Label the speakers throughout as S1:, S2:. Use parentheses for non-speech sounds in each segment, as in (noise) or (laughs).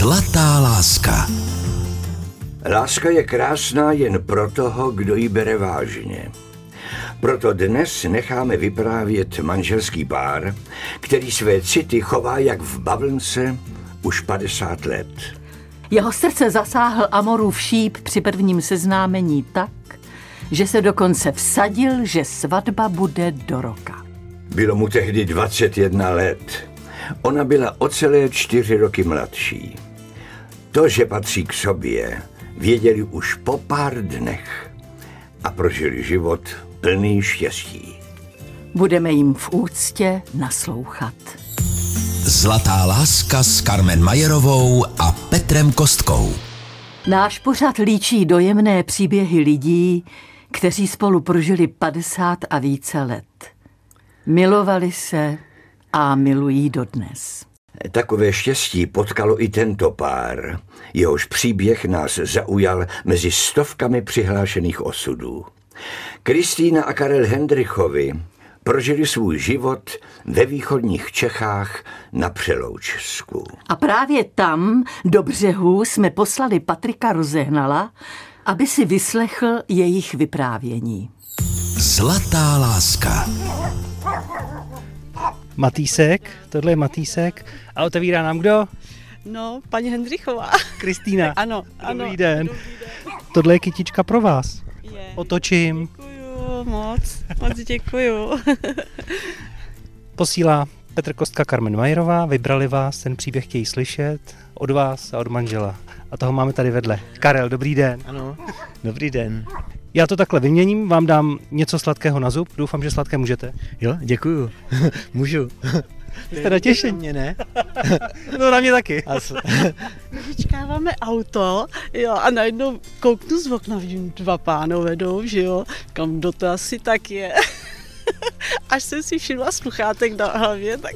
S1: Zlatá láska.
S2: Láska je krásná jen pro toho, kdo ji bere vážně. Proto dnes necháme vyprávět manželský pár, který své city chová jak v bavlnce už 50 let.
S3: Jeho srdce zasáhl Amorův šíp při prvním seznámení tak, že se dokonce vsadil, že svatba bude do roka.
S2: Bylo mu tehdy 21 let. Ona byla o celé čtyři roky mladší. To, že patří k sobě, věděli už po pár dnech a prožili život plný štěstí.
S3: Budeme jim v úctě naslouchat.
S1: Zlatá láska s Carmen Majerovou a Petrem Kostkou.
S3: Náš pořad líčí dojemné příběhy lidí, kteří spolu prožili 50 a více let. Milovali se a milují dodnes.
S2: Takové štěstí potkalo i tento pár. Jehož příběh nás zaujal mezi stovkami přihlášených osudů. Kristýna a Karel Hendrichovi prožili svůj život ve východních Čechách na Přeloučsku.
S3: A právě tam, do břehu, jsme poslali Patrika Rozehnala, aby si vyslechl jejich vyprávění.
S1: Zlatá láska.
S4: Matýsek, tohle je Matýsek. A otevírá nám kdo?
S5: No, paní Hendrichová.
S4: Kristýna.
S5: ano, (laughs) ano.
S4: Dobrý den.
S5: Dobrý den.
S4: Tohle je kytička pro vás.
S5: Je.
S4: Otočím.
S5: Děkuju moc, moc děkuju. (laughs)
S4: Posílá Petr Kostka Carmen Majerová. Vybrali vás, ten příběh chtějí slyšet od vás a od manžela. A toho máme tady vedle. Karel, dobrý den.
S6: Ano, dobrý den.
S4: Já to takhle vyměním, vám dám něco sladkého na zub. Doufám, že sladké můžete.
S6: Jo, děkuju. (laughs) Můžu.
S4: Jste natěšení?
S6: Mě ne. (laughs)
S4: No na mě taky. (laughs)
S5: Vyčkáváme auto, jo, a najednou kouknu z okna, vidím dva pánové jdou, že jo, kam kdo to asi tak je. Až jsem si všimla sluchátek na hlavě, tak...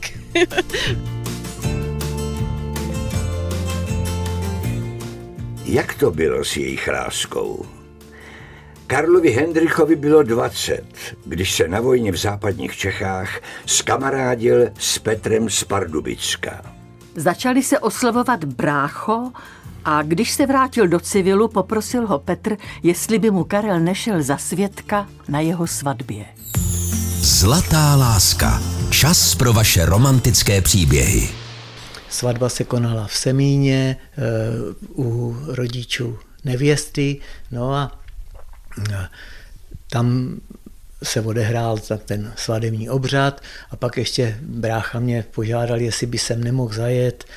S2: Jak to bylo s jejich láskou? Karlovi Hendrichovi bylo 20, když se na vojně v západních Čechách skamarádil s Petrem z Pardubicka.
S3: Začali se oslovovat brácho a když se vrátil do civilu, poprosil ho Petr, jestli by mu Karel nešel za svědka na jeho svatbě.
S1: Zlatá láska. Čas pro vaše romantické příběhy.
S6: Svatba se konala v Semíně e, u rodičů nevěsty, no a tam se odehrál ten svadební obřad a pak ještě brácha mě požádal, jestli by sem nemohl zajet e,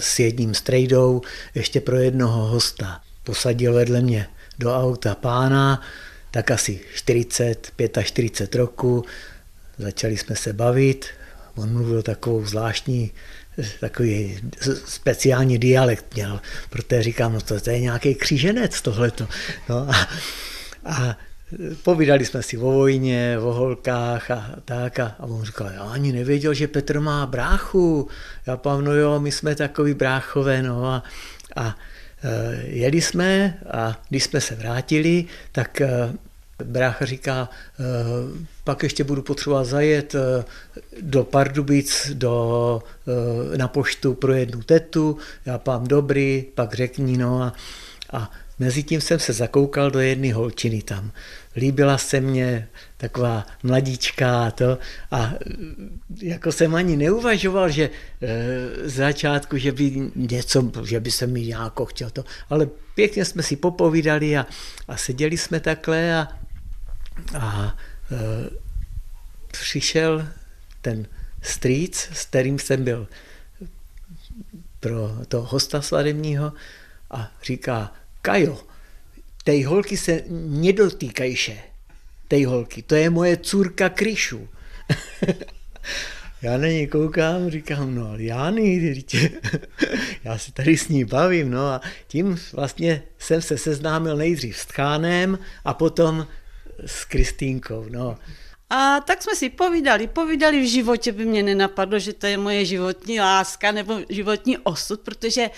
S6: s jedním strejdou ještě pro jednoho hosta. Posadil vedle mě do auta pána, tak asi 40, 45 roku, začali jsme se bavit, on mluvil takovou zvláštní takový speciální dialekt měl, protože říkám, no to, to je nějaký kříženec tohleto. No a, a povídali jsme si o vojně, o holkách a tak a, a on říkal, já ani nevěděl, že Petr má bráchu. Já pám, no jo, my jsme takový bráchové, no a, a jeli jsme a když jsme se vrátili, tak Brácha říká, pak ještě budu potřebovat zajet do Pardubic do, na poštu pro jednu tetu, já pám dobrý, pak řekni, no a, a mezi tím jsem se zakoukal do jedné holčiny tam. Líbila se mně taková mladíčka a to a jako jsem ani neuvažoval, že z začátku, že by něco, že by se mi nějako chtěl to, ale pěkně jsme si popovídali a, a seděli jsme takhle a, a e, přišel ten strýc, s kterým jsem byl pro toho hosta svadebního a říká, Kajo, tej holky se nedotýkajše, tej holky, to je moje curka Kryšu. (laughs) já na něj koukám, říkám, no já dítě, (laughs) já se tady s ní bavím, no a tím vlastně jsem se seznámil nejdřív s Tchánem a potom s Kristýnkou, no.
S5: A tak jsme si povídali, povídali v životě by mě nenapadlo, že to je moje životní láska nebo životní osud, protože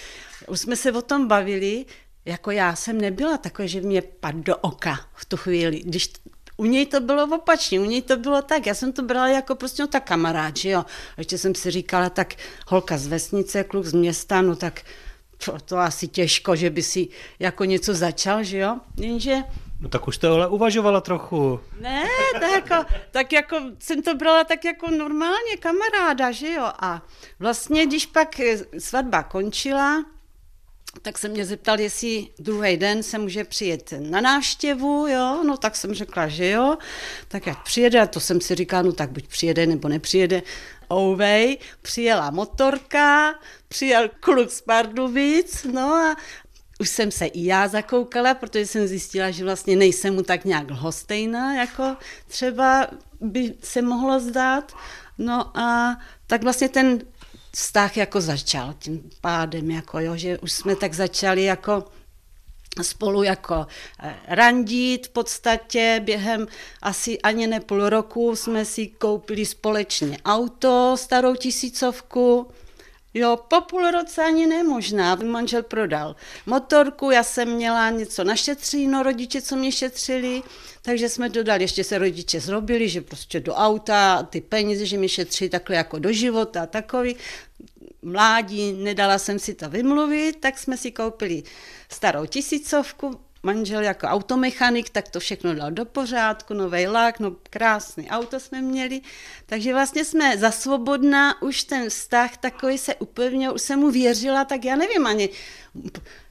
S5: už jsme se o tom bavili, jako já jsem nebyla takové, že mě padl do oka v tu chvíli, když u něj to bylo opačně, u něj to bylo tak, já jsem to brala jako prostě no tak kamarád, že jo. A ještě jsem si říkala, tak holka z vesnice, kluk z města, no tak to, to asi těžko, že by si jako něco začal, že jo. Jenže
S4: No tak už to ale uvažovala trochu.
S5: ne, tak jako, tak jako jsem to brala tak jako normálně kamaráda, že jo. A vlastně, když pak eh, svatba končila, tak se mě zeptal, jestli druhý den se může přijet na návštěvu, jo, no tak jsem řekla, že jo, tak jak přijede, a to jsem si říkala, no tak buď přijede nebo nepřijede, Ouvej, přijela motorka, přijel kluk z Pardubic, no a už jsem se i já zakoukala, protože jsem zjistila, že vlastně nejsem mu tak nějak lhostejná, jako třeba by se mohlo zdát. No a tak vlastně ten vztah jako začal tím pádem, jako jo, že už jsme tak začali jako spolu jako eh, randit v podstatě. Během asi ani ne půl roku jsme si koupili společně auto, starou tisícovku. Jo, po půl roce ani nemožná. Manžel prodal motorku, já jsem měla něco našetříno, rodiče, co mě šetřili, takže jsme dodali, ještě se rodiče zrobili, že prostě do auta, ty peníze, že mi šetří takhle jako do života takový. Mládí, nedala jsem si to vymluvit, tak jsme si koupili starou tisícovku, manžel jako automechanik, tak to všechno dal do pořádku, nový lak, no krásný auto jsme měli, takže vlastně jsme za svobodná, už ten vztah takový se upevnil, už jsem mu věřila, tak já nevím ani,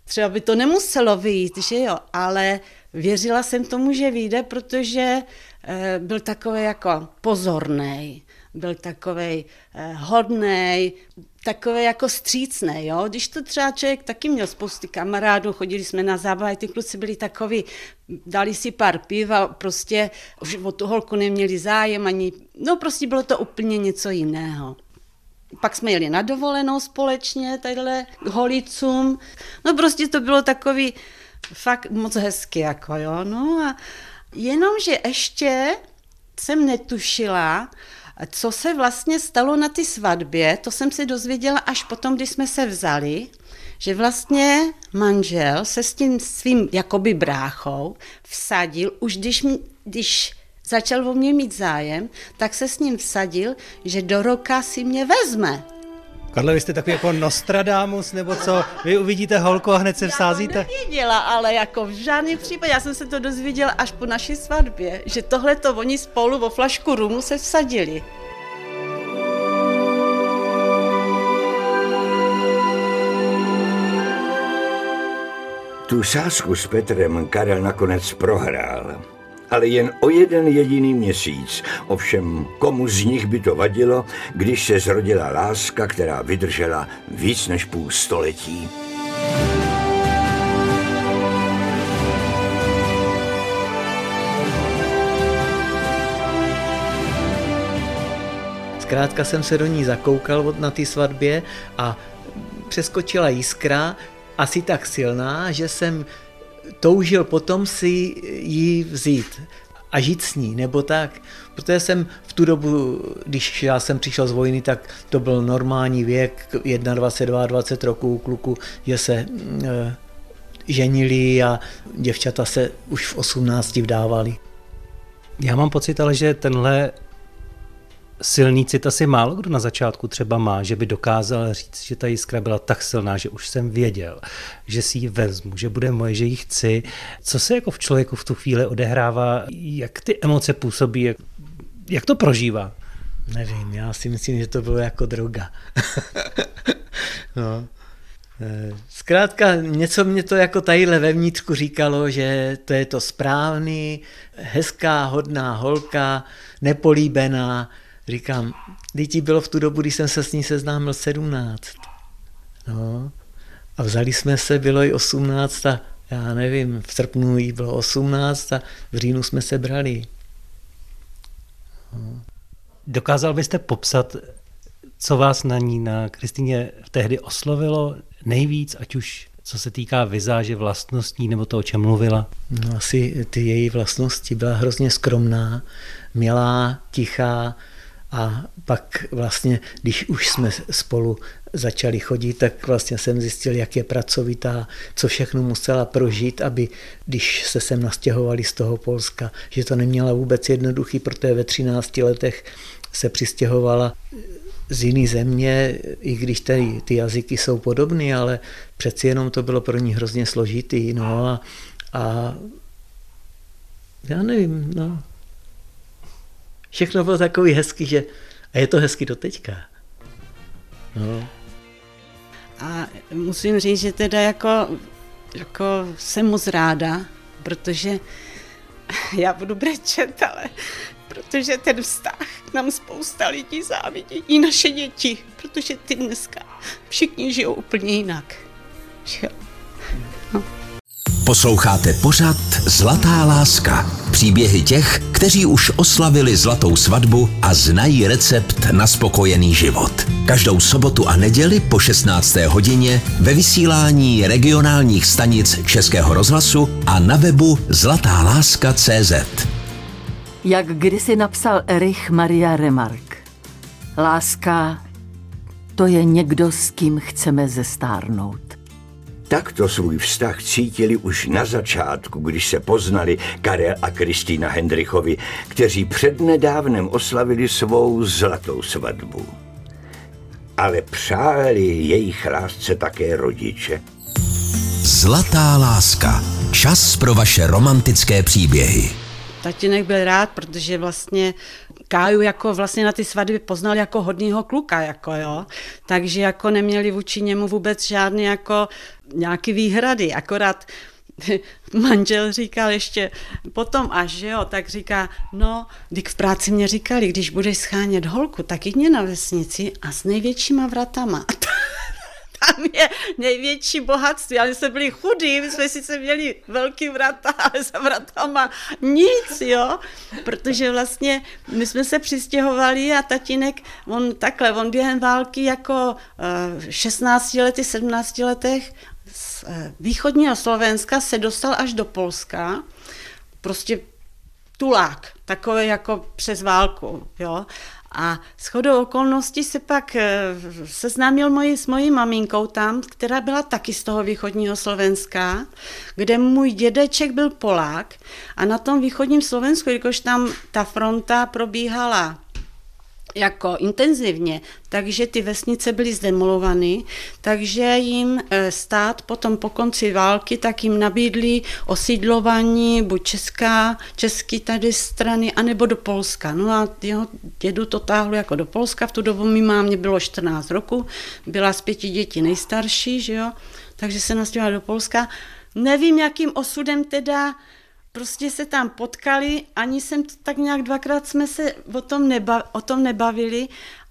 S5: třeba by to nemuselo vyjít, že jo, ale věřila jsem tomu, že vyjde, protože eh, byl takový jako pozorný, byl takový eh, hodný, takový jako střícný, jo. Když to třeba člověk taky měl spousty kamarádů, chodili jsme na zábavy, ty kluci byli takový, dali si pár piv a prostě o tu holku neměli zájem ani, no prostě bylo to úplně něco jiného. Pak jsme jeli na dovolenou společně, tadyhle k holicům. No prostě to bylo takový fakt moc hezky, jako jo. No a jenomže ještě jsem netušila, co se vlastně stalo na ty svatbě, to jsem se dozvěděla až potom, když jsme se vzali, že vlastně manžel se s tím svým jakoby bráchou vsadil, už když, když začal o mě mít zájem, tak se s ním vsadil, že do roka si mě vezme.
S4: Karle, vy jste takový jako Nostradamus, nebo co? Vy uvidíte holku a hned se vsázíte?
S5: Já to nevěděla, ale jako v žádném případě, já jsem se to dozvěděla až po naší svatbě, že tohle to oni spolu o flašku rumu se vsadili.
S2: Tu sázku s Petrem Karel nakonec prohrál. Ale jen o jeden jediný měsíc. Ovšem, komu z nich by to vadilo, když se zrodila láska, která vydržela víc než půl století.
S6: Zkrátka jsem se do ní zakoukal na té svatbě a přeskočila jiskra, asi tak silná, že jsem toužil potom si ji vzít a žít s ní, nebo tak. Protože jsem v tu dobu, když já jsem přišel z vojny, tak to byl normální věk, 21, 20 roků kluku, že se e, ženili a děvčata se už v 18 vdávali.
S4: Já mám pocit ale, že tenhle silný cit asi málo kdo na začátku třeba má, že by dokázal říct, že ta jiskra byla tak silná, že už jsem věděl, že si ji vezmu, že bude moje, že ji chci. Co se jako v člověku v tu chvíli odehrává, jak ty emoce působí, jak, jak to prožívá?
S6: Nevím, já si myslím, že to bylo jako droga. (laughs) no. Eh, zkrátka něco mě to jako tadyhle vevnitřku říkalo, že to je to správný, hezká, hodná holka, nepolíbená, Říkám, děti bylo v tu dobu, kdy jsem se s ní seznámil 17. No. A vzali jsme se, bylo i 18 a já nevím, v srpnu jí bylo 18 a v říjnu jsme se brali.
S4: No. Dokázal byste popsat, co vás na ní, na Kristýně tehdy oslovilo nejvíc, ať už co se týká vizáže vlastností nebo to, o čem mluvila?
S6: No asi ty její vlastnosti byla hrozně skromná, milá, tichá, a pak vlastně, když už jsme spolu začali chodit, tak vlastně jsem zjistil, jak je pracovitá, co všechno musela prožít, aby když se sem nastěhovali z toho Polska, že to neměla vůbec jednoduchý, protože ve 13 letech se přistěhovala z jiné země, i když tady ty jazyky jsou podobné, ale přeci jenom to bylo pro ní hrozně složitý. No a, a já nevím, no. Všechno bylo takový hezký, že a je to hezky do teďka. No.
S5: A musím říct, že teda jako, jako jsem moc ráda, protože (laughs) já budu brečet, ale protože ten vztah nám spousta lidí závidí, i naše děti, protože ty dneska všichni žijou úplně jinak. Že jo?
S1: Posloucháte pořad Zlatá láska. Příběhy těch, kteří už oslavili zlatou svatbu a znají recept na spokojený život. Každou sobotu a neděli po 16. hodině ve vysílání regionálních stanic Českého rozhlasu a na webu zlatáláska.cz.
S3: Jak kdysi napsal Erich Maria Remark. Láska, to je někdo, s kým chceme zestárnout.
S2: Takto svůj vztah cítili už na začátku, když se poznali Karel a Kristýna Hendrichovi, kteří přednedávnem oslavili svou zlatou svatbu. Ale přáli jejich lásce také rodiče.
S1: Zlatá láska. Čas pro vaše romantické příběhy.
S5: Tatínek byl rád, protože vlastně Káju jako vlastně na ty svatby poznal jako hodnýho kluka, jako jo. Takže jako neměli vůči němu vůbec žádný jako nějaký výhrady, akorát (laughs) manžel říkal ještě potom až, že jo, tak říká, no, když v práci mě říkali, když budeš schánět holku, tak jdi na vesnici a s největšíma vratama. Tam je největší bohatství, ale jsme byli chudí, my jsme sice měli velký vrata, ale za vratama nic, jo, protože vlastně my jsme se přistěhovali a tatínek, on takhle, on během války jako 16 eh, lety, 17 letech z eh, východního Slovenska se dostal až do Polska, prostě tulák, takový jako přes válku, jo. A shodou okolností se pak eh, seznámil moji, s mojí maminkou tam, která byla taky z toho východního Slovenska, kde můj dědeček byl Polák a na tom východním Slovensku, jakož tam ta fronta probíhala jako intenzivně, takže ty vesnice byly zdemolovány, takže jim eh, stát potom po konci války tak jim nabídli osídlování buď česká, český tady strany, anebo do Polska. No a jeho dědu to táhlo jako do Polska, v tu dobu mi mámě bylo 14 roku, byla z pěti dětí nejstarší, že jo, takže se nastěhovala do Polska. Nevím, jakým osudem teda prostě se tam potkali, ani jsem to tak nějak dvakrát jsme se o tom, neba, o tom nebavili,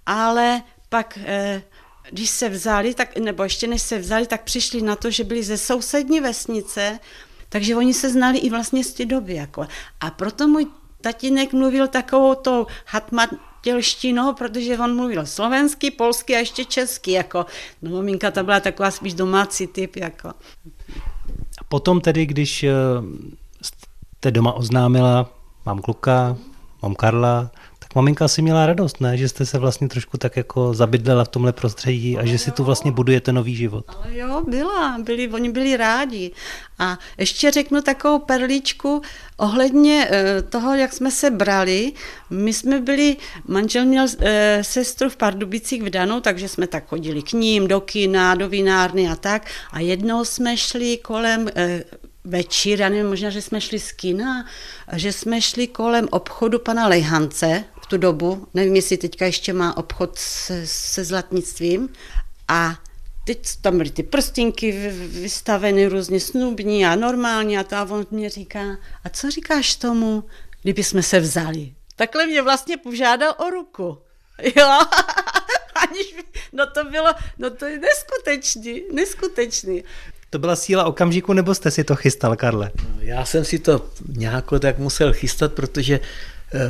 S5: ale pak, eh, když se vzali, tak, nebo ještě než se vzali, tak přišli na to, že byli ze sousední vesnice, takže oni se znali i vlastně z té doby. Jako. A proto můj tatínek mluvil takovou tou hatmatělštinou, protože on mluvil slovensky, polsky a ještě česky. Jako. No maminka ta byla taková spíš domácí typ. Jako.
S4: Potom tedy, když eh, jste doma oznámila, mám kluka, mám Karla, tak maminka si měla radost, ne? Že jste se vlastně trošku tak jako zabydlela v tomhle prostředí a že si tu vlastně budujete nový život.
S5: Ale jo, byla, byli, oni byli rádi. A ještě řeknu takovou perličku ohledně eh, toho, jak jsme se brali. My jsme byli, manžel měl e, sestru v Pardubicích vdanou, takže jsme tak chodili k ním, do kina, do vinárny a tak. A jednou jsme šli kolem e, večír, já nevím, možná, že jsme šli z kina, že jsme šli kolem obchodu pana Lejhance v tu dobu, nevím, jestli teďka ještě má obchod se, se zlatnictvím a teď tam byly ty prstinky vystaveny různě snubní a normální a to a on mě říká, a co říkáš tomu, kdyby jsme se vzali? Takhle mě vlastně požádal o ruku. (laughs) Jo, aniž, no to bylo, no to je neskutečný, neskutečný.
S4: To byla síla okamžiku, nebo jste si to chystal, Karle?
S6: No, já jsem si to nějak tak musel chystat, protože uh,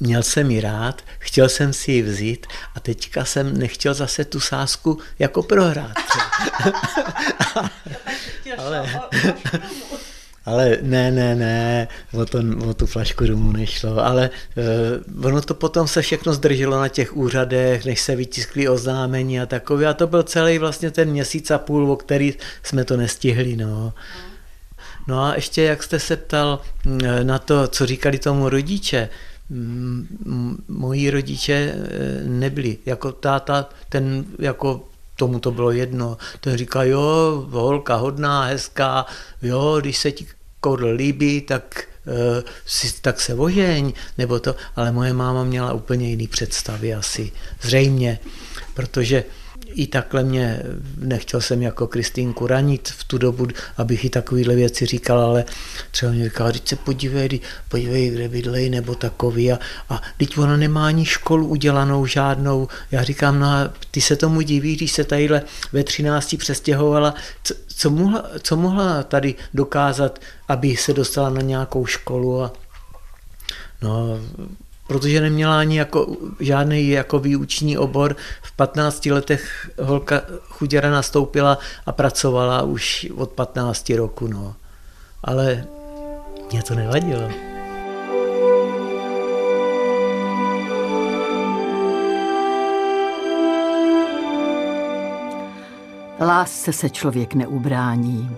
S6: měl jsem ji rád, chtěl jsem si ji vzít a teďka jsem nechtěl zase tu sásku jako prohrát. (laughs) (laughs) ale, Ale ne, ne, ne, o, to, o tu flašku rumu nešlo, ale uh, ono to potom se všechno zdrželo na těch úřadech, než se vytiskly oznámení a takové a to byl celý vlastně ten měsíc a půl, o který jsme to nestihli, no. No a ještě jak jste se ptal mm, na to, co říkali tomu rodiče, moji rodiče eh, nebyli, jako táta, ten jako tomu to bylo jedno. Ten říká, jo, holka hodná, hezká, jo, když se ti koudl líbí, tak uh, si, tak se ožeň, nebo to, ale moje máma měla úplně jiný představy asi, zřejmě, protože i takhle mě, nechtěl jsem jako Kristýnku ranit v tu dobu, abych i takovýhle věci říkal, ale třeba mě říkal, když se podívej, podívej, kde bydlej, nebo takový a, a teď ona nemá ani školu udělanou žádnou. Já říkám, no a ty se tomu divíš, když se tadyhle ve 13 přestěhovala, co, co, mohla, co mohla tady dokázat, aby se dostala na nějakou školu a No, protože neměla ani jako žádný jako výuční obor. V 15 letech holka chuděra nastoupila a pracovala už od 15 roku. No. Ale mě to nevadilo.
S3: Lásce se člověk neubrání.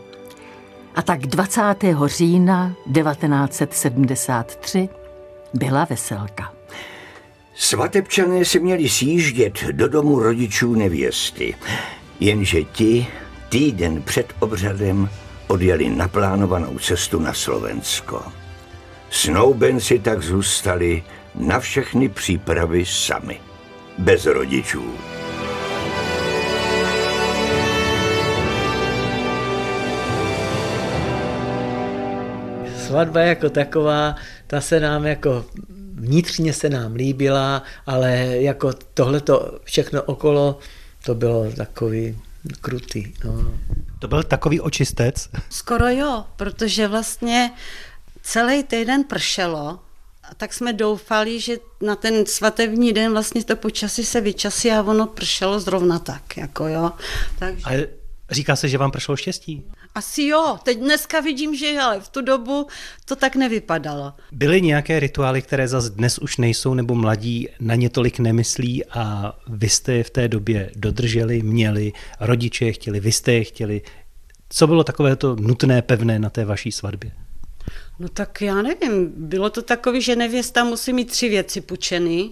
S3: A tak 20. října 1973 byla veselka.
S2: Svatebčané si měli sjíždět do domu rodičů nevěsty, jenže ti týden před obřadem odjeli naplánovanou cestu na Slovensko. Snoubenci tak zůstali na všechny přípravy sami, bez rodičů.
S6: Svatba jako taková ta se nám jako vnitřně se nám líbila, ale jako tohle to všechno okolo, to bylo takový krutý. No.
S4: To byl takový očistec?
S5: Skoro jo, protože vlastně celý týden pršelo, a tak jsme doufali, že na ten svatební den vlastně to počasí se vyčasí a ono pršelo zrovna tak, jako jo.
S4: Takže... Ale říká se, že vám pršelo štěstí?
S5: Asi jo, teď dneska vidím, že ale v tu dobu to tak nevypadalo.
S4: Byly nějaké rituály, které zase dnes už nejsou, nebo mladí na ně tolik nemyslí a vy jste je v té době dodrželi, měli, rodiče je chtěli, vy jste je chtěli. Co bylo takové to nutné, pevné na té vaší svatbě?
S5: No tak já nevím, bylo to takové, že nevěsta musí mít tři věci pučeny,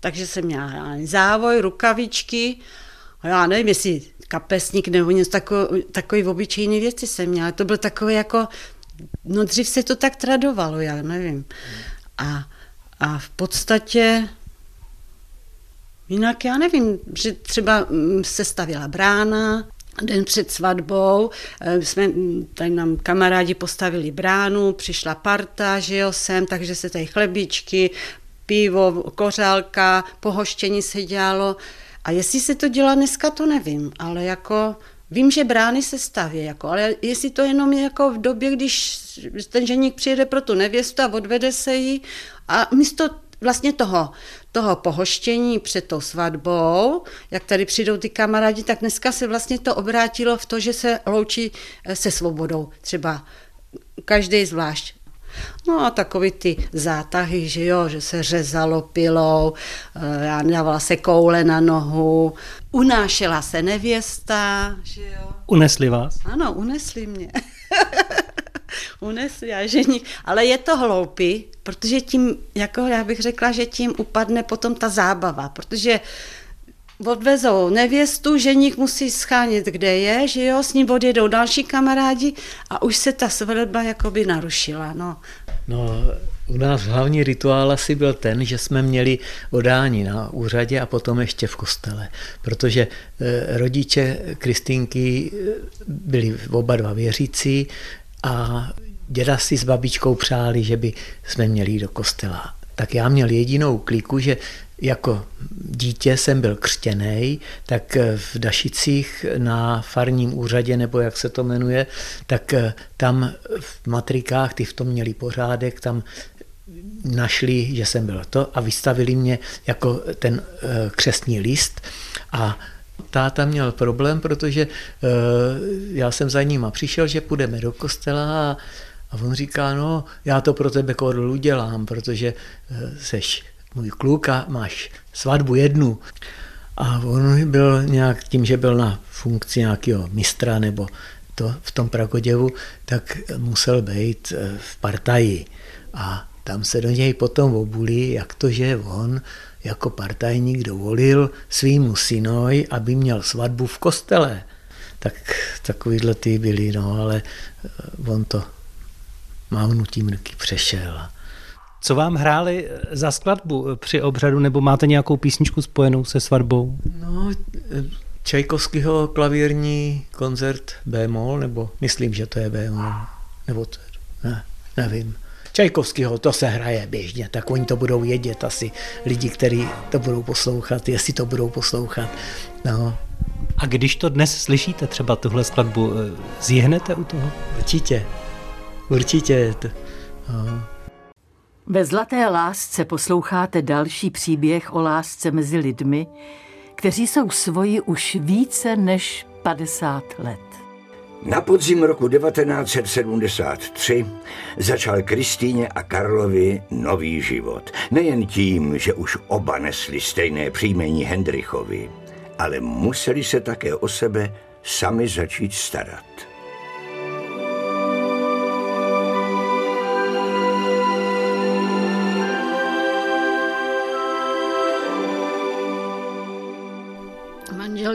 S5: takže jsem měla závoj, rukavičky, a já nevím, jestli kapesník nebo něco takový, takový obyčejný věci jsem měla. To byl takový jako, no dřív se to tak tradovalo, já nevím. A, a v podstatě jinak já nevím, že třeba mm, se stavila brána, Den před svatbou eh, jsme, mm, tady nám kamarádi postavili bránu, přišla parta, že jo, sem, takže se tady chlebičky, pivo, kořálka, pohoštění se dělalo. A jestli se to dělá dneska, to nevím, ale jako vím, že brány se staví, jako, ale jestli to jenom je jako v době, když ten ženík přijede pro tu nevěstu a odvede se jí a místo vlastně toho, toho pohoštění před tou svatbou, jak tady přijdou ty kamarádi, tak dneska se vlastně to obrátilo v to, že se loučí eh, se svobodou. Třeba každý zvlášť No a takový ty zátahy, že jo, že se řezalo pilou, eh, já dávala se koule na nohu, unášela se nevěsta, že jo.
S4: Unesli vás?
S5: Ano, unesli mě. (laughs) unesli a ženík. Ale je to hloupý, protože tím, jako já bych řekla, že tím upadne potom ta zábava, protože odvezou nevěstu, ženík musí schánět, kde je, že jo, s ním odjedou další kamarádi a už se ta svatba jakoby narušila, no.
S6: No, u nás hlavní rituál asi byl ten, že jsme měli odání na úřadě a potom ještě v kostele, protože eh, rodiče Kristýnky eh, byli oba dva věřící a děda si s babičkou přáli, že by jsme měli jít do kostela. Tak já měl jedinou kliku, že jako dítě jsem byl křtěný, tak v Dašicích na farním úřadě, nebo jak se to jmenuje, tak tam v matrikách, ty v tom měli pořádek, tam našli, že jsem byl to a vystavili mě jako ten eh, křesní list. A Táta měl problém, protože já jsem za ním a přišel, že půjdeme do kostela a, a on říká, no já to pro tebe Korlu udělám, protože seš můj kluk a máš svatbu jednu. A on byl nějak tím, že byl na funkci nějakého mistra nebo to v tom Prakoděvu, tak musel být eh, v partaji. A tam se do něj potom obulí, jak to, že on jako partajník dovolil svýmu synoj, aby měl svatbu v kostele. Tak takovýhle ty byly, no, ale eh, on to mávnutím ruky přešel.
S4: Co vám hráli za skladbu při obřadu, nebo máte nějakou písničku spojenou se svatbou?
S6: No, Čajkovského klavírní koncert B-moll, nebo myslím, že to je B-moll, nebo to, ne, nevím. Čajkovského to se hraje běžně, tak oni to budou vědět asi lidi, kteří to budou poslouchat, jestli to budou poslouchat. No.
S4: A když to dnes slyšíte, třeba tuhle skladbu, eh, zjihnete u toho?
S6: Určitě, určitě. To, no.
S3: Ve Zlaté lásce posloucháte další příběh o lásce mezi lidmi, kteří jsou svoji už více než 50 let.
S2: Na podzim roku 1973 začal Kristýně a Karlovi nový život. Nejen tím, že už oba nesli stejné příjmení Hendrichovi, ale museli se také o sebe sami začít starat.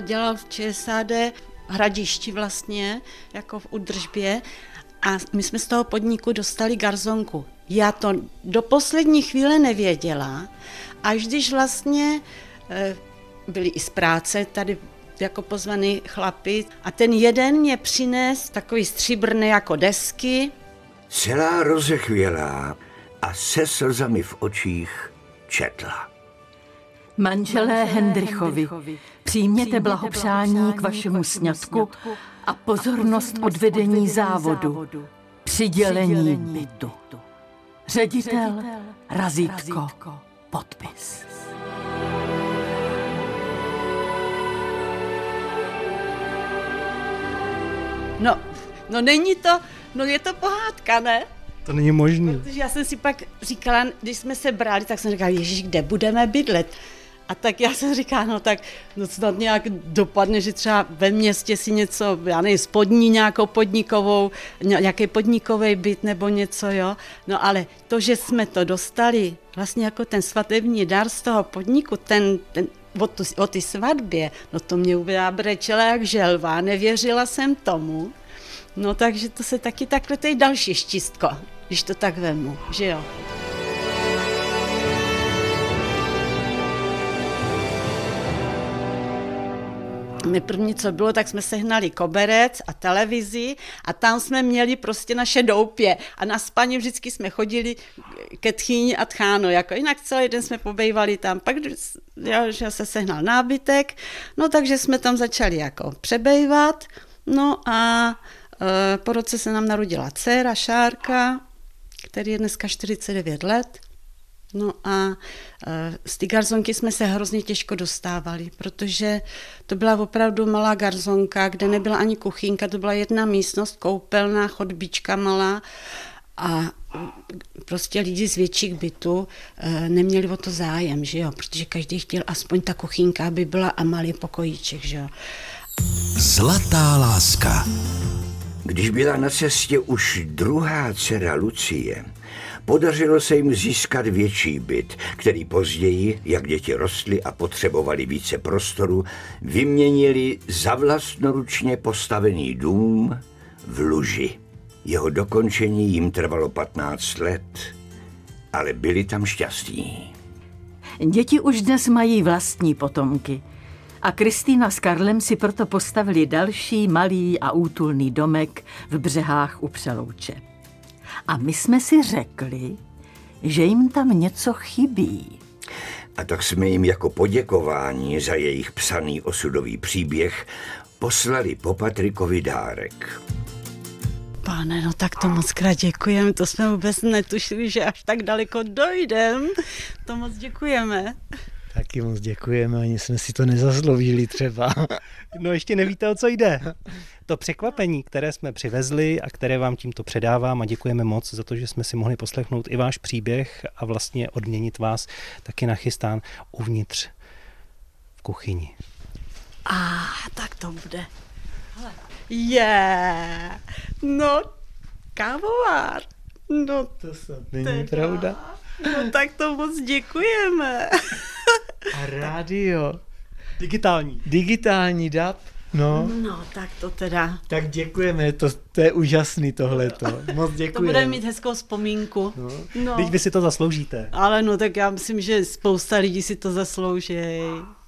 S5: Dělal v ČSAD hradišti vlastně, jako v udržbě a my jsme z toho podniku dostali garzonku. Já to do poslední chvíle nevěděla, až když vlastně eh, byli i z práce tady jako pozvaný chlapi a ten jeden mě přines takový stříbrný jako desky.
S2: Celá rozechvělá a se slzami v očích četla.
S3: Manželé Hendrichovi, přijměte blahopřání k vašemu sňatku a pozornost odvedení závodu, přidělení bytu. Ředitel, razítko, podpis.
S5: No, no není to, no je to pohádka, ne?
S4: To není možné.
S5: Protože já jsem si pak říkala, když jsme se brali, tak jsem říkala, Ježíš, kde budeme bydlet? A tak já jsem říkala, no tak no snad nějak dopadne, že třeba ve městě si něco, já nevím, spodní nějakou podnikovou, nějaký podnikový byt nebo něco, jo. No ale to, že jsme to dostali vlastně jako ten svatební dar z toho podniku, ten, ten o, tu, o ty svatbě, no to mě brečela jak želva, nevěřila jsem tomu. No takže to se taky takhle, to je další štístko, když to tak vemu, že jo. My první, co bylo, tak jsme sehnali koberec a televizi a tam jsme měli prostě naše doupě. A na spaní vždycky jsme chodili ke tchýni a tcháno, jako jinak celý den jsme pobejvali tam, pak já, že se sehnal nábytek, no takže jsme tam začali jako přebejvat, no a e, po roce se nám narodila dcera Šárka, který je dneska 49 let, No a z té garzonky jsme se hrozně těžko dostávali, protože to byla opravdu malá garzonka, kde nebyla ani kuchynka, to byla jedna místnost, koupelná, chodbička malá a prostě lidi z větších bytů e, neměli o to zájem, že jo, protože každý chtěl aspoň ta kuchynka, aby byla a malý pokojíček, že jo.
S1: Zlatá láska.
S2: Když byla na cestě už druhá dcera Lucie, Podařilo se jim získat větší byt, který později, jak děti rostly a potřebovali více prostoru, vyměnili za vlastnoručně postavený dům v Luži. Jeho dokončení jim trvalo 15 let, ale byli tam šťastní.
S3: Děti už dnes mají vlastní potomky. A Kristýna s Karlem si proto postavili další malý a útulný domek v břehách u Přelouče. A my jsme si řekli, že jim tam něco chybí.
S2: A tak jsme jim jako poděkování za jejich psaný osudový příběh poslali po Patrikovi dárek.
S5: Pane, no tak to moc krát děkujeme, to jsme vůbec netušili, že až tak daleko dojdem. To moc děkujeme.
S4: Tak
S6: taky moc děkujeme, ani jsme si to nezasloužili třeba.
S4: No ještě nevíte, o co jde. To překvapení, které jsme přivezli a které vám tímto předávám a děkujeme moc za to, že jsme si mohli poslechnout i váš příběh a vlastně odměnit vás taky nachystán uvnitř v kuchyni.
S5: A tak to bude. Je, yeah. no, kávovár. No,
S6: To snad není pravda.
S5: no tak to moc děkujeme.
S6: A rádio.
S4: Digitální.
S6: Digitální DAB. No,
S5: No, tak to teda.
S6: tak děkujeme, to, to je úžasný tohleto. Moc
S5: To
S6: děkujeme.
S5: bude mít hezkou vzpomínku. No. no.
S4: Teď vy si to zasloužíte.
S5: Ale no, tak já myslím, že spousta lidí si to zaslouží.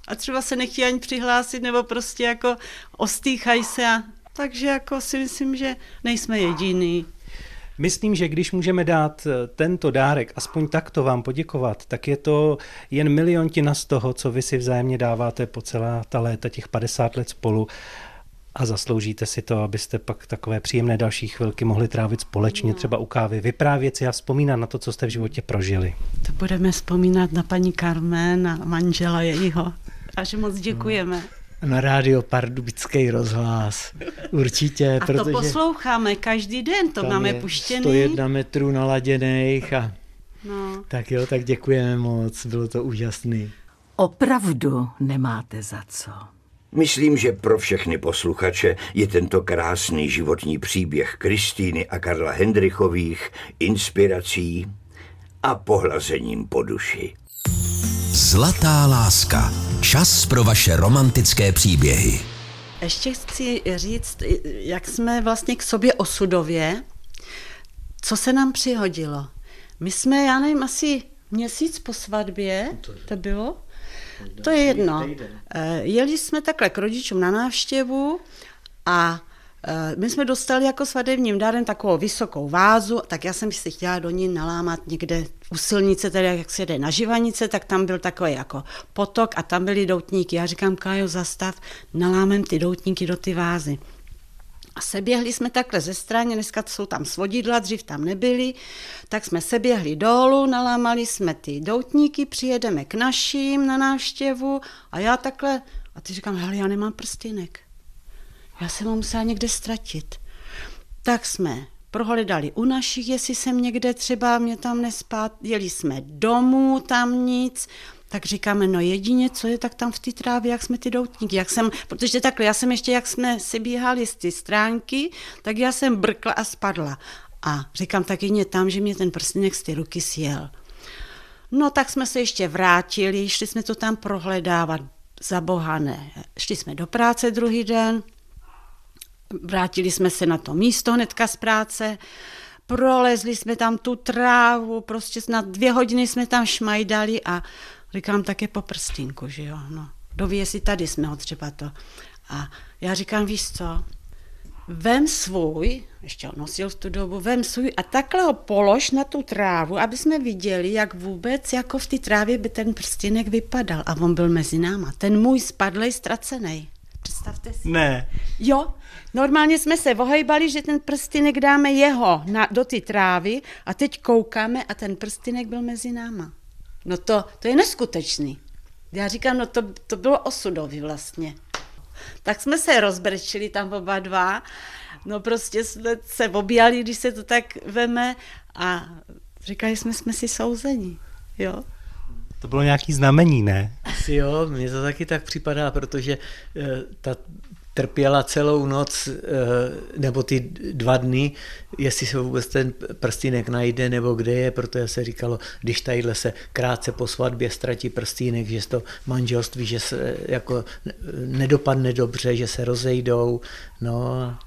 S5: A třeba se nechtějí ani přihlásit, nebo prostě jako ostýchají se. A... Takže jako si myslím, že nejsme jediný.
S4: Myslím, že když můžeme dát eh, tento dárek, aspoň takto vám poděkovat, tak je to jen miliontina z toho, co vy si vzájemně dáváte po celá ta léta, těch 50 let spolu a zasloužíte si to, abyste pak takové příjemné další chvilky mohli trávit společně, třeba u kávy, vyprávět si a vzpomínat na to, co jste v životě prožili.
S5: To budeme vzpomínat na paní Carmen a manžela jejího. A že moc děkujeme.
S6: Na rádio Pardubický rozhlas. Určitě,
S5: A to
S6: protože
S5: posloucháme každý den, to máme
S6: je
S5: puštěný.
S6: 101 metrů naladěných a
S5: No.
S6: tak jo, tak děkujeme moc, bylo to úžasný.
S3: Opravdu nemáte za co.
S2: Myslím, že pro všechny posluchače je tento krásný životní příběh Kristýny a Karla Hendrichových inspirací a pohlazením po duši.
S1: Zlatá láska. Čas pro vaše romantické příběhy.
S5: Ještě chci říct, jak jsme vlastně k sobě osudově, co se nám přihodilo. My jsme, já nevím, asi měsíc po svatbě, to bylo? To je jedno. Eh, Jeli jsme takhle k rodičům na návštěvu a my jsme dostali jako svatebním dárem takovou vysokou vázu, tak já jsem si chtěla do ní nalámat někde u silnice, tedy jak se jde na živanice, tak tam byl takový jako potok a tam byly doutníky. Já říkám, Kájo, zastav, nalámem ty doutníky do ty vázy. A seběhli jsme takhle ze strany, dneska jsou tam svodidla, dřív tam nebyly, tak jsme seběhli dolů, nalámali jsme ty doutníky, přijedeme k našim na návštěvu a já takhle, a ty říkám, hele, já nemám prstínek. Já jsem ho musela někde ztratit. Tak jsme prohledali u našich, jestli jsem někde třeba mě tam nespát, jeli jsme domů, tam nic, tak říkáme, no jedině, co je, tak tam v té trávě, jak jsme ty doutníky, jak jsem, protože takhle, já jsem ještě, jak jsme si bíhali z ty stránky, tak já jsem brkla a spadla. A říkám, tak jedině tam, že mě ten prstínek z té ruky sjel. No tak jsme se ještě vrátili, šli jsme to tam prohledávat, za boha ne. Šli jsme do práce druhý den, vrátili jsme se na to místo hnedka z práce, prolezli jsme tam tu trávu, prostě na dvě hodiny jsme tam šmajdali a říkám, tak je po prstínku, že jo, no. Kdo ví, jestli tady jsme ho třeba to. A já říkám, víš co, vem svůj, ještě ho nosil v tu dobu, vem svůj a takhle ho polož na tu trávu, aby jsme viděli, jak vůbec jako v té trávě by ten prstínek vypadal. A on byl mezi náma. Ten můj spadlej, ztracený. Představte si.
S4: Ne.
S5: Jo, normálně jsme se ohejbali, že ten prstínek dáme jeho na, do ty trávy a teď koukáme a ten prstínek byl mezi náma. No to, to je neskutečný. Já říkám, no to, to bylo osudový vlastně. Tak jsme se rozbrečili tam oba dva, no prostě jsme se objali, když se to tak veme a říkali jsme, jsme si souzení, jo.
S4: To bylo nějaký znamení, ne?
S6: Asi jo, mně to taky tak připadá, protože eh, ta trpěla celou noc eh, nebo ty dva dny, jestli se vůbec ten prstínek najde nebo kde je, protože se říkalo, když tadyhle se krátce po svatbě ztratí prstínek, že to manželství, že se jako nedopadne dobře, že se rozejdou, no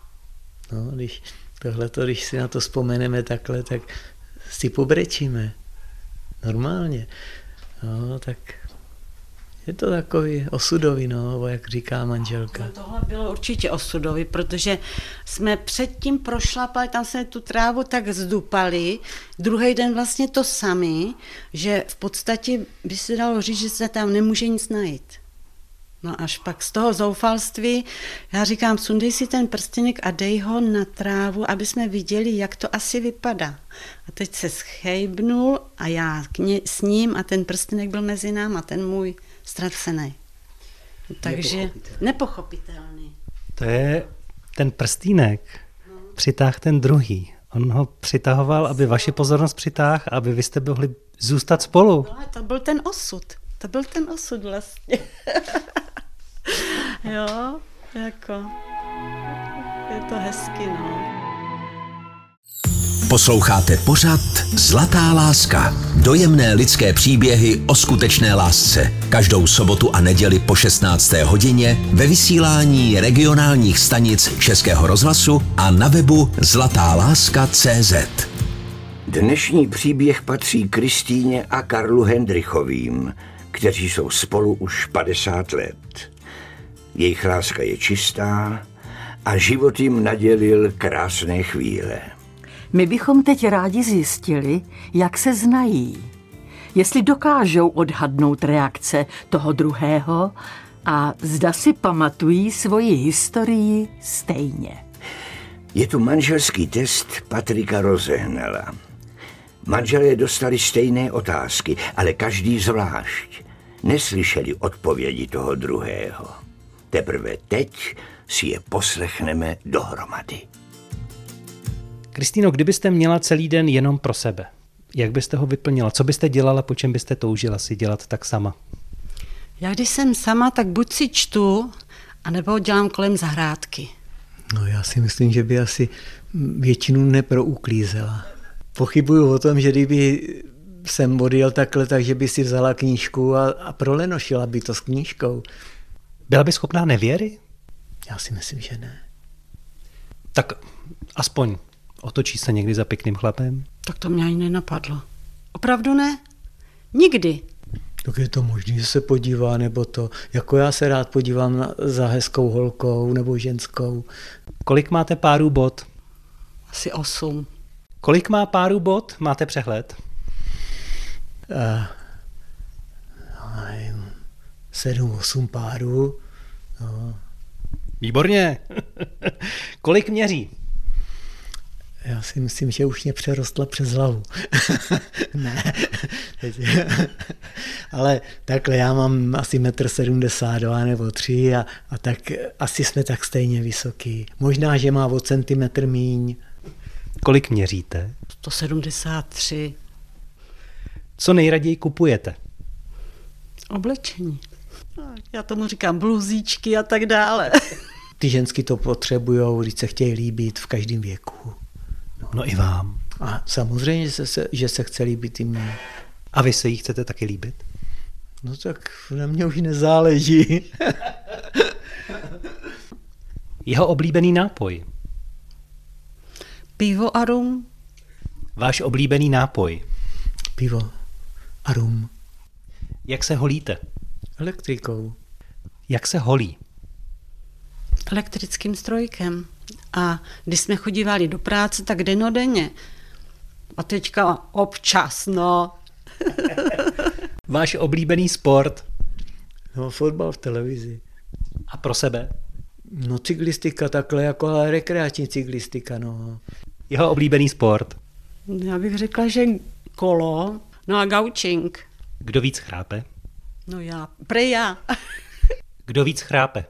S6: no, když tohleto, když si na to vzpomeneme takhle, tak si pobrečíme. Normálně. No, tak je to takový osudový, no, jak říká manželka.
S5: No tohle bylo určitě osudový, protože jsme předtím prošlapali, tam jsme tu trávu tak zdupali, druhý den vlastně to sami, že v podstatě by se dalo říct, že se tam nemůže nic najít. No až pak z toho zoufalství, já říkám, sundej si ten prstenek a dej ho na trávu, aby jsme viděli, jak to asi vypadá. A teď se schejbnul a já k ně, s ním a ten prstenek byl mezi náma, ten můj ztracený. Takže nepochopitelný. nepochopitelný.
S4: To je ten prstínek, přitáh ten druhý. On ho přitahoval, aby vaši pozornost přitáhl, aby vy jste mohli zůstat spolu.
S5: No, to byl ten osud. To byl ten osud vlastně. (laughs) jo, jako... Je to hezky, no.
S1: Posloucháte pořad Zlatá láska. Dojemné lidské příběhy o skutečné lásce. Každou sobotu a neděli po 16. hodině ve vysílání regionálních stanic Českého rozhlasu a na webu zlatáláska.cz.
S2: Dnešní příběh patří Kristýně a Karlu Hendrichovým, kteří jsou spolu už 50 let. Jejich láska je čistá a život jim nadělil krásné chvíle.
S3: My bychom teď rádi zjistili, jak se znají. Jestli dokážou odhadnout reakce toho druhého a zda si pamatují svoji historii stejně.
S2: Je tu manželský test Patrika Rozehnala. Manželé dostali stejné otázky, ale každý zvlášť. Neslyšeli odpovědi toho druhého. Teprve teď si je poslechneme dohromady.
S4: Kristýno, kdybyste měla celý den jenom pro sebe, jak byste ho vyplnila? Co byste dělala, po čem byste toužila si dělat tak sama?
S5: Já když jsem sama, tak buď si čtu, anebo dělám kolem zahrádky.
S6: No já si myslím, že by asi většinu neprouklízela. Pochybuju o tom, že kdyby jsem odjel takhle, takže by si vzala knížku a, a prolenošila by to s knížkou.
S4: Byla by schopná nevěry?
S6: Já si myslím, že ne.
S4: Tak aspoň otočí se někdy za pěkným chlapem?
S5: Tak to mě ani nenapadlo. Opravdu ne? Nikdy.
S6: Tak je to možné, že se podívá, nebo to, jako já se rád podívám na, za hezkou holkou nebo ženskou.
S4: Kolik máte párů bod?
S5: Asi osm.
S4: Kolik má párů bod? Máte přehled?
S6: Uh, sedm, osm párů. No.
S4: Výborně. Kolik měří?
S6: Já si myslím, že už mě přerostla přes hlavu. (laughs) ne. Ale takhle já mám asi metr 72 nebo 3 a, a tak asi jsme tak stejně vysoký. Možná, že má o centimetr míň.
S4: Kolik měříte?
S5: 173.
S4: Co nejraději kupujete?
S5: Oblečení. Já tomu říkám bluzíčky a tak dále. (laughs)
S6: Ty žensky to potřebují, když se chtějí líbit v každém věku.
S4: No i vám.
S6: A samozřejmě, že se, že se chce líbit i mně.
S4: A vy se jí chcete taky líbit?
S6: No tak na mě už nezáleží. (laughs)
S4: Jeho oblíbený nápoj?
S5: Pivo a rum.
S4: Váš oblíbený nápoj?
S6: Pivo a rum.
S4: Jak se holíte?
S6: Elektrikou.
S4: Jak se holí?
S5: Elektrickým strojkem. A když jsme chodívali do práce, tak denodenně. A teďka občas, no. (laughs)
S4: Váš oblíbený sport?
S6: No, fotbal v televizi.
S4: A pro sebe?
S6: No, cyklistika takhle, jako ale rekreační cyklistika, no.
S4: Jeho oblíbený sport?
S5: Já bych řekla, že kolo, no a gaučing.
S4: Kdo víc chrápe?
S5: No já, pre já. (laughs)
S4: Kdo víc chrápe?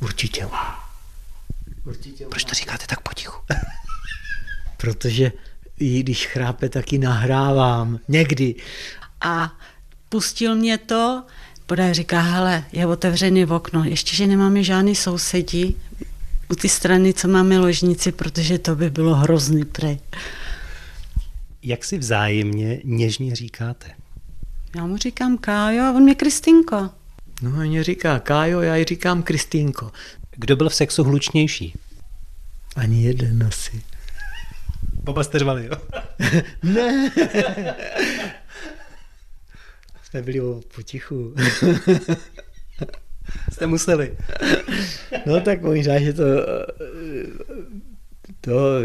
S6: Určitě.
S4: Určitě Proč to říkáte tak potichu? (laughs)
S6: Protože i když chrápe, tak ji nahrávám. Někdy.
S5: A pustil mě to, podaj říká, hele, je otevřený v okno, ještě, že nemáme žádný sousedí u ty strany, co máme ložnici, protože to by bylo hrozný prej.
S4: Jak si vzájemně něžně říkáte?
S5: Já mu říkám Kájo a on mě Kristýnko.
S6: No a mě říká Kájo, já ji říkám Kristýnko.
S4: Kdo byl v sexu hlučnější?
S6: Ani jeden asi.
S4: Oba jste řvali, jo? (laughs)
S6: ne. (laughs) Jsme byli potichu.
S4: jste museli.
S6: no tak možná, že to to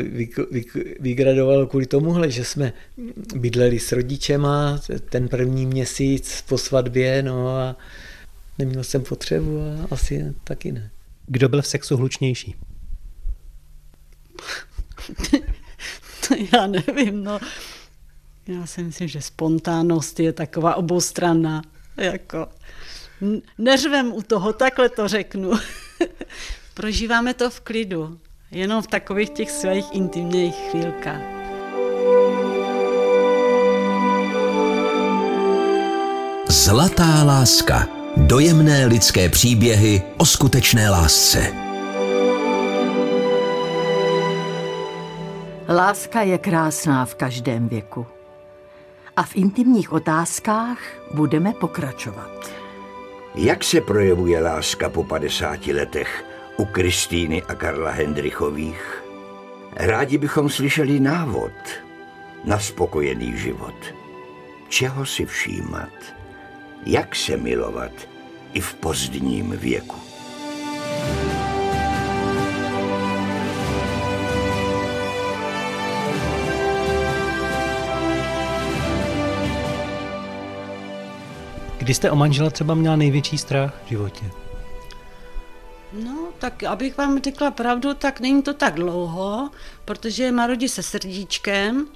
S6: vygradovalo kvůli tomuhle, že jsme bydleli s rodičema ten první měsíc po svatbě, no a neměl jsem potřebu a asi taky ne.
S4: Kdo byl v sexu hlučnější? (laughs)
S5: to já nevím, no. Já si myslím, že spontánnost je taková oboustranná. jako, neřvem u toho, takhle to řeknu. (laughs) Prožíváme to v klidu, jenom v takových těch svých intimních chvílkách.
S1: Zlatá láska. Dojemné lidské příběhy o skutečné lásce.
S3: Láska je krásná v každém věku. A v intimních otázkách budeme pokračovat.
S2: Jak se projevuje láska po 50 letech u Kristýny a Karla Hendrichových? Rádi bychom slyšeli návod na spokojený život. Čeho si všímat? Jak se milovat i v pozdním věku?
S4: Kdy jste o manžela třeba měla největší strach v životě?
S5: No, tak abych vám řekla pravdu, tak není to tak dlouho, protože má rodí se srdíčkem,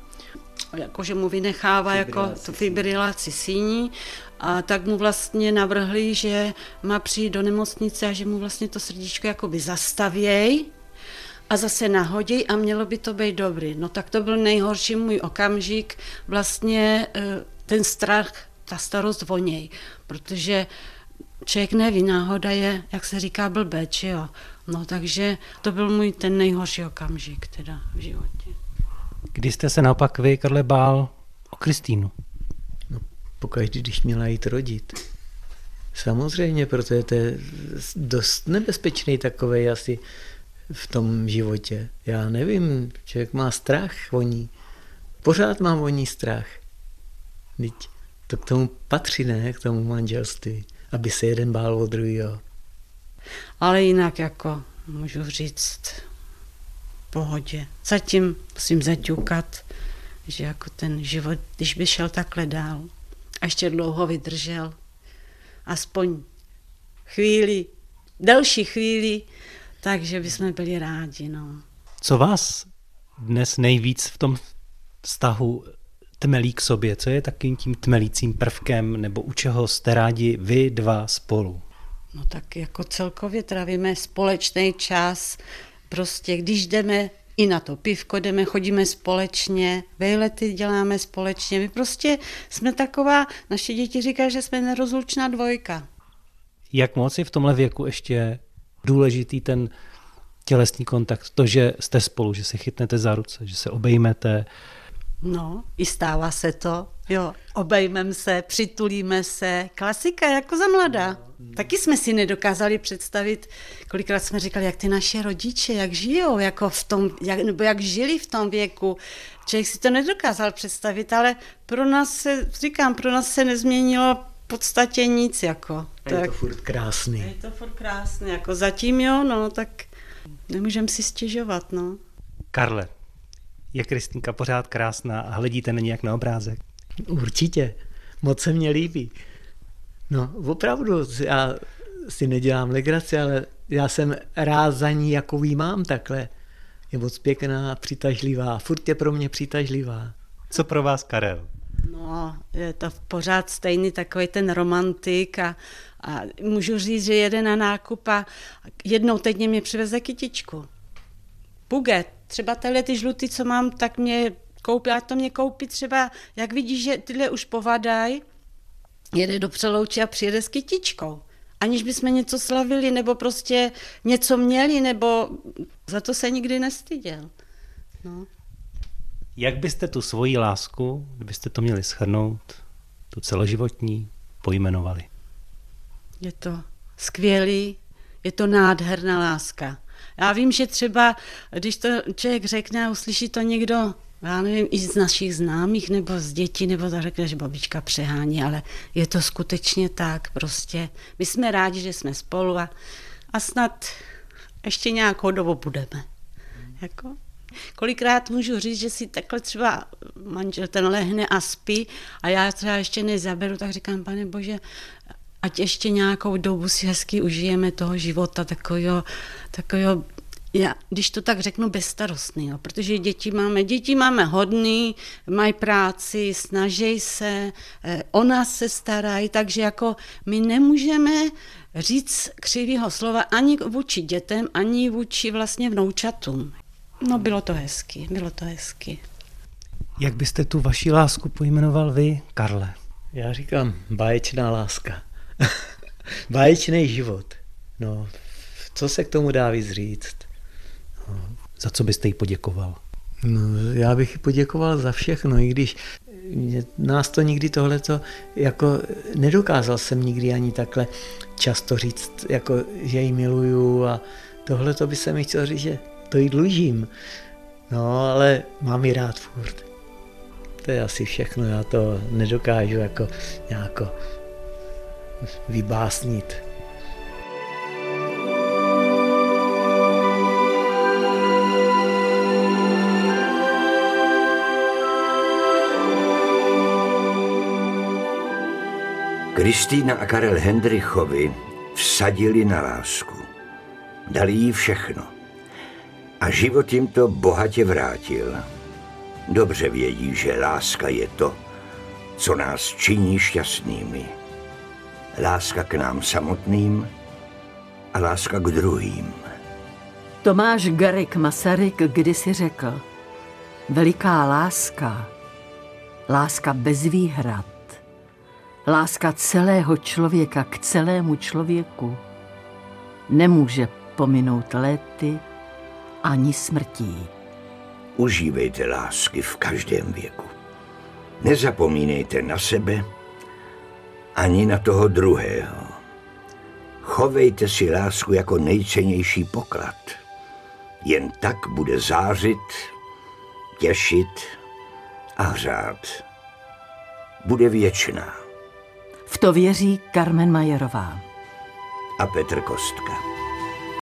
S5: jakože mu vynechává jako tu fibrilaci síní a tak mu vlastně navrhli, že má přijít do nemocnice a že mu vlastně to srdíčko jakoby zastavěj a zase nahodí a mělo by to být dobrý. No tak to byl nejhorší můj okamžik, vlastně eh, ten strach ta starost o něj, protože člověk neví, náhoda je, jak se říká, blbeč, jo. No takže to byl můj ten nejhorší okamžik teda v životě.
S4: Kdy jste se naopak vy, Karle, bál o Kristýnu?
S6: No, pokaždý, když měla jít rodit. Samozřejmě, protože to je dost nebezpečný takový asi v tom životě. Já nevím, člověk má strach o ní. Pořád mám o ní strach. Teď to k tomu patří, ne, k tomu manželství, aby se jeden bál od druhého.
S5: Ale jinak jako můžu říct pohodě. Zatím musím zaťukat, že jako ten život, když by šel takhle dál a ještě dlouho vydržel, aspoň chvíli, další chvíli, takže bychom byli rádi. No.
S4: Co vás dnes nejvíc v tom vztahu tmelí k sobě? Co je takým tím tmelícím prvkem, nebo u čeho jste rádi vy dva spolu?
S5: No tak jako celkově trávíme společný čas, prostě když jdeme i na to pivko jdeme, chodíme společně, vejlety děláme společně. My prostě jsme taková, naše děti říkají, že jsme nerozlučná dvojka.
S4: Jak moc je v tomhle věku ještě důležitý ten tělesný kontakt, to, že jste spolu, že se chytnete za ruce, že se obejmete,
S5: No, i stává se to. Jo, obejmeme se, přitulíme se. Klasika, jako za mladá. Taky jsme si nedokázali představit, kolikrát jsme říkali, jak ty naše rodiče, jak žijou, jako v tom, jak, nebo jak žili v tom věku. Člověk si to nedokázal představit, ale pro nás se, říkám, pro nás se nezměnilo v podstatě nic, jako.
S6: Je tak, to furt krásný.
S5: Je to furt krásný, jako zatím jo, no, tak nemůžeme si stěžovat, no.
S4: Karle, je Kristýnka pořád krásná a hledíte na nějak na obrázek?
S6: Určitě, moc se mně líbí. No, opravdu, já si nedělám legraci, ale já jsem rád za ní, jakový mám takhle. Je moc pěkná, přitažlivá, furt je pro mě přitažlivá.
S4: Co pro vás Karel?
S5: No, je to pořád stejný takový ten romantik a, a můžu říct, že jede na nákup a jednou teď mě přiveze kytičku. Puget, třeba tyhle ty žlutý, co mám, tak mě koupí, ať to mě koupí třeba, jak vidíš, že tyhle už povadají, jede do přelouče a přijede s kytičkou. Aniž bychom něco slavili, nebo prostě něco měli, nebo za to se nikdy nestyděl. No.
S4: Jak byste tu svoji lásku, kdybyste to měli schrnout, tu celoživotní, pojmenovali?
S5: Je to skvělý, je to nádherná láska. Já vím, že třeba, když to člověk řekne a uslyší to někdo, já nevím, i z našich známých nebo z dětí, nebo to řekne, že babička přehání, ale je to skutečně tak prostě. My jsme rádi, že jsme spolu a, a snad ještě nějakou dobu budeme. Jako? Kolikrát můžu říct, že si takhle třeba manžel ten lehne a spí a já třeba ještě nezaberu, tak říkám, pane bože, ať ještě nějakou dobu si hezky užijeme toho života, takového, takového já, když to tak řeknu, bezstarostný, jo, protože děti máme, děti máme hodný, mají práci, snaží se, eh, o nás se starají, takže jako my nemůžeme říct křivýho slova ani vůči dětem, ani vůči vlastně vnoučatům. No bylo to hezky, bylo to hezky.
S4: Jak byste tu vaši lásku pojmenoval vy, Karle?
S6: Já říkám báječná láska. (laughs) Báječný život. No, co se k tomu dá víc říct?
S4: Za co byste jí poděkoval?
S6: No, já bych jí poděkoval za všechno, i když nás to nikdy tohleto, jako nedokázal jsem nikdy ani takhle často říct, jako, že ji miluju a tohle to by se mi chtěl říct, že to jí dlužím. No, ale mám ji rád furt. To je asi všechno, já to nedokážu jako nějako vybásnit.
S2: Kristýna a Karel Hendrichovi vsadili na lásku. Dali jí všechno. A život jim to bohatě vrátil. Dobře vědí, že láska je to, co nás činí šťastnými. Láska k nám samotným a láska k druhým.
S3: Tomáš Garik Masaryk kdysi řekl, veliká láska, láska bez výhrad, Láska celého člověka k celému člověku nemůže pominout léty ani smrtí.
S2: Užívejte lásky v každém věku. Nezapomínejte na sebe ani na toho druhého. Chovejte si lásku jako nejcennější poklad. Jen tak bude zářit, těšit a hřát. Bude věčná.
S3: V to věří Carmen Majerová.
S2: A Petr Kostka.